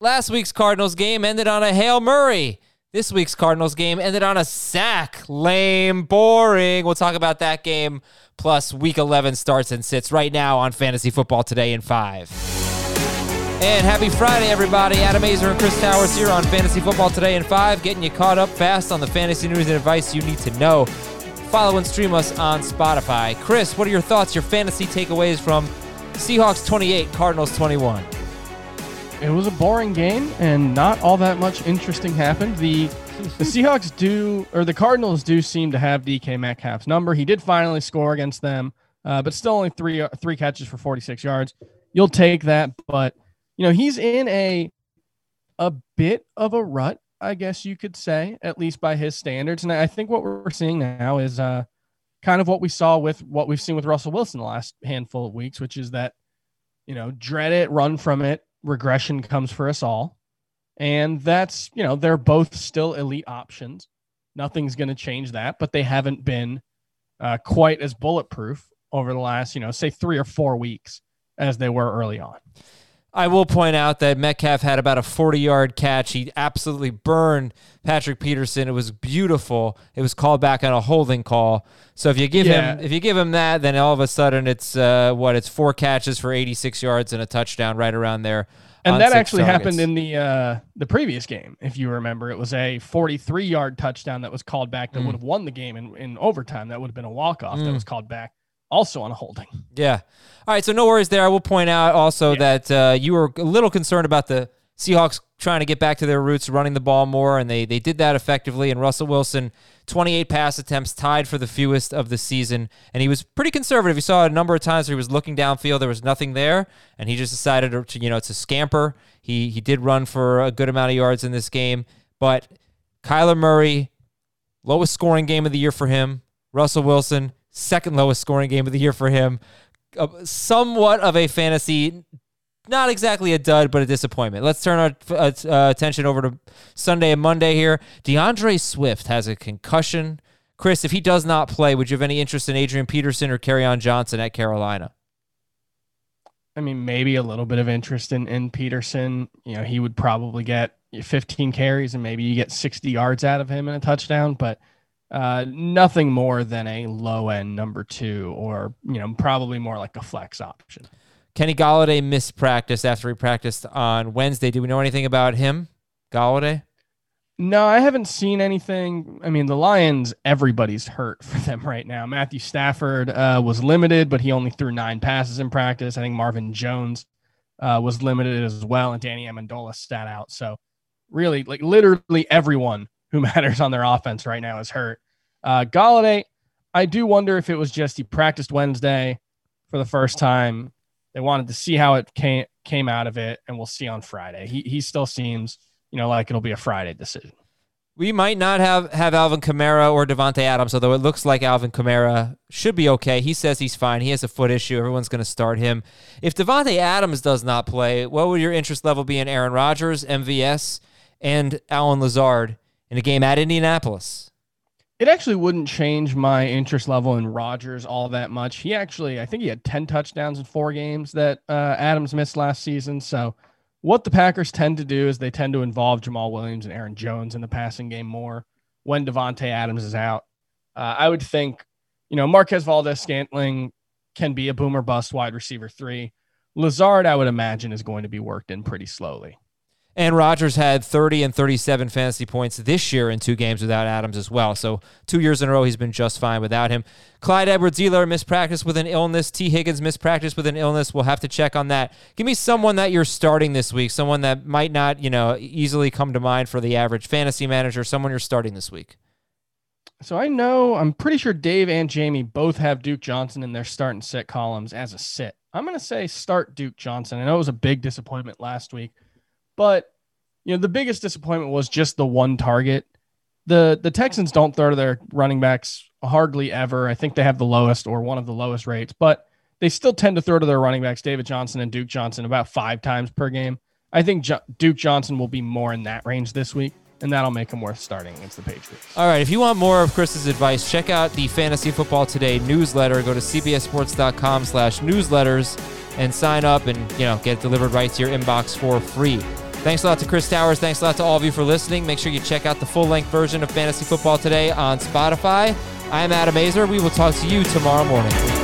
Last week's Cardinals game ended on a Hail Murray. This week's Cardinals game ended on a sack. Lame, boring. We'll talk about that game. Plus, week 11 starts and sits right now on Fantasy Football Today in 5. And happy Friday, everybody. Adam Aizer and Chris Towers here on Fantasy Football Today in 5, getting you caught up fast on the fantasy news and advice you need to know. Follow and stream us on Spotify. Chris, what are your thoughts, your fantasy takeaways from Seahawks 28, Cardinals 21? It was a boring game, and not all that much interesting happened. The the Seahawks do, or the Cardinals do seem to have DK Metcalf's number. He did finally score against them, uh, but still only three three catches for 46 yards. You'll take that, but you know he's in a a bit of a rut, I guess you could say, at least by his standards. And I think what we're seeing now is uh, kind of what we saw with what we've seen with Russell Wilson the last handful of weeks, which is that you know dread it, run from it regression comes for us all. And that's, you know, they're both still elite options. Nothing's going to change that, but they haven't been uh, quite as bulletproof over the last, you know, say three or four weeks as they were early on. I will point out that Metcalf had about a 40 yard catch. He absolutely burned Patrick Peterson. It was beautiful. It was called back on a holding call. So if you give yeah. him if you give him that, then all of a sudden it's uh, what it's four catches for 86 yards and a touchdown right around there. And that actually targets. happened in the uh, the previous game, if you remember. It was a 43 yard touchdown that was called back that mm. would have won the game in, in overtime. That would have been a walk off mm. that was called back also on a holding. Yeah. All right. So no worries there. I will point out also yeah. that uh, you were a little concerned about the Seahawks trying to get back to their roots, running the ball more, and they they did that effectively. And Russell Wilson, 28 pass attempts, tied for the fewest of the season, and he was pretty conservative. You saw a number of times where he was looking downfield, there was nothing there, and he just decided to you know to scamper. He he did run for a good amount of yards in this game, but Kyler Murray, lowest scoring game of the year for him. Russell Wilson, second lowest scoring game of the year for him. Uh, somewhat of a fantasy, not exactly a dud, but a disappointment. Let's turn our uh, uh, attention over to Sunday and Monday here. DeAndre Swift has a concussion. Chris, if he does not play, would you have any interest in Adrian Peterson or Kerryon Johnson at Carolina? I mean, maybe a little bit of interest in, in Peterson. You know, he would probably get 15 carries and maybe you get 60 yards out of him in a touchdown, but – uh, nothing more than a low end number two, or you know, probably more like a flex option. Kenny Golladay missed practice after he practiced on Wednesday. Do we know anything about him, Golladay? No, I haven't seen anything. I mean, the Lions, everybody's hurt for them right now. Matthew Stafford uh, was limited, but he only threw nine passes in practice. I think Marvin Jones uh, was limited as well, and Danny Amendola sat out. So, really, like literally everyone who matters on their offense right now is hurt. Uh, Golladay, I do wonder if it was just he practiced Wednesday for the first time. They wanted to see how it came came out of it, and we'll see on Friday. He he still seems you know like it'll be a Friday decision. We might not have, have Alvin Kamara or Davante Adams, although it looks like Alvin Kamara should be okay. He says he's fine. He has a foot issue. Everyone's going to start him. If Davante Adams does not play, what would your interest level be in Aaron Rodgers, MVS, and Allen Lazard? In a game at Indianapolis. It actually wouldn't change my interest level in Rodgers all that much. He actually, I think he had 10 touchdowns in four games that uh, Adams missed last season. So, what the Packers tend to do is they tend to involve Jamaal Williams and Aaron Jones in the passing game more when Davante Adams is out. Uh, I would think, you know, Marquez Valdes-Scantling can be a boomer bust wide receiver three. Lazard, I would imagine, is going to be worked in pretty slowly. And Rodgers had 30 and 37 fantasy points this year in two games without Adams as well. So two years in a row, he's been just fine without him. Clyde Edwards-Helaire missed practice with an illness. Tee Higgins missed practice with an illness. We'll have to check on that. Give me someone that you're starting this week, someone that might not, you know, easily come to mind for the average fantasy manager, someone you're starting this week. So I know, I'm pretty sure Dave and Jamie both have Duke Johnson in their start and sit columns as a sit. I'm going to say start Duke Johnson. I know it was a big disappointment last week. But you know, the biggest disappointment was just the one target. The the Texans don't throw to their running backs hardly ever. I think they have the lowest or one of the lowest rates, but they still tend to throw to their running backs, David Johnson and Duke Johnson, about five times per game. I think jo- Duke Johnson will be more in that range this week, and that'll make him worth starting against the Patriots. All right. If you want more of Chris's advice, check out the Fantasy Football Today newsletter. Go to cbsports.com slash newsletters and sign up and, you know, get it delivered right to your inbox for free. Thanks a lot to Chris Towers. Thanks a lot to all of you for listening. Make sure you check out the full length version of Fantasy Football Today on Spotify. I'm Adam Aizer. We will talk to you tomorrow morning.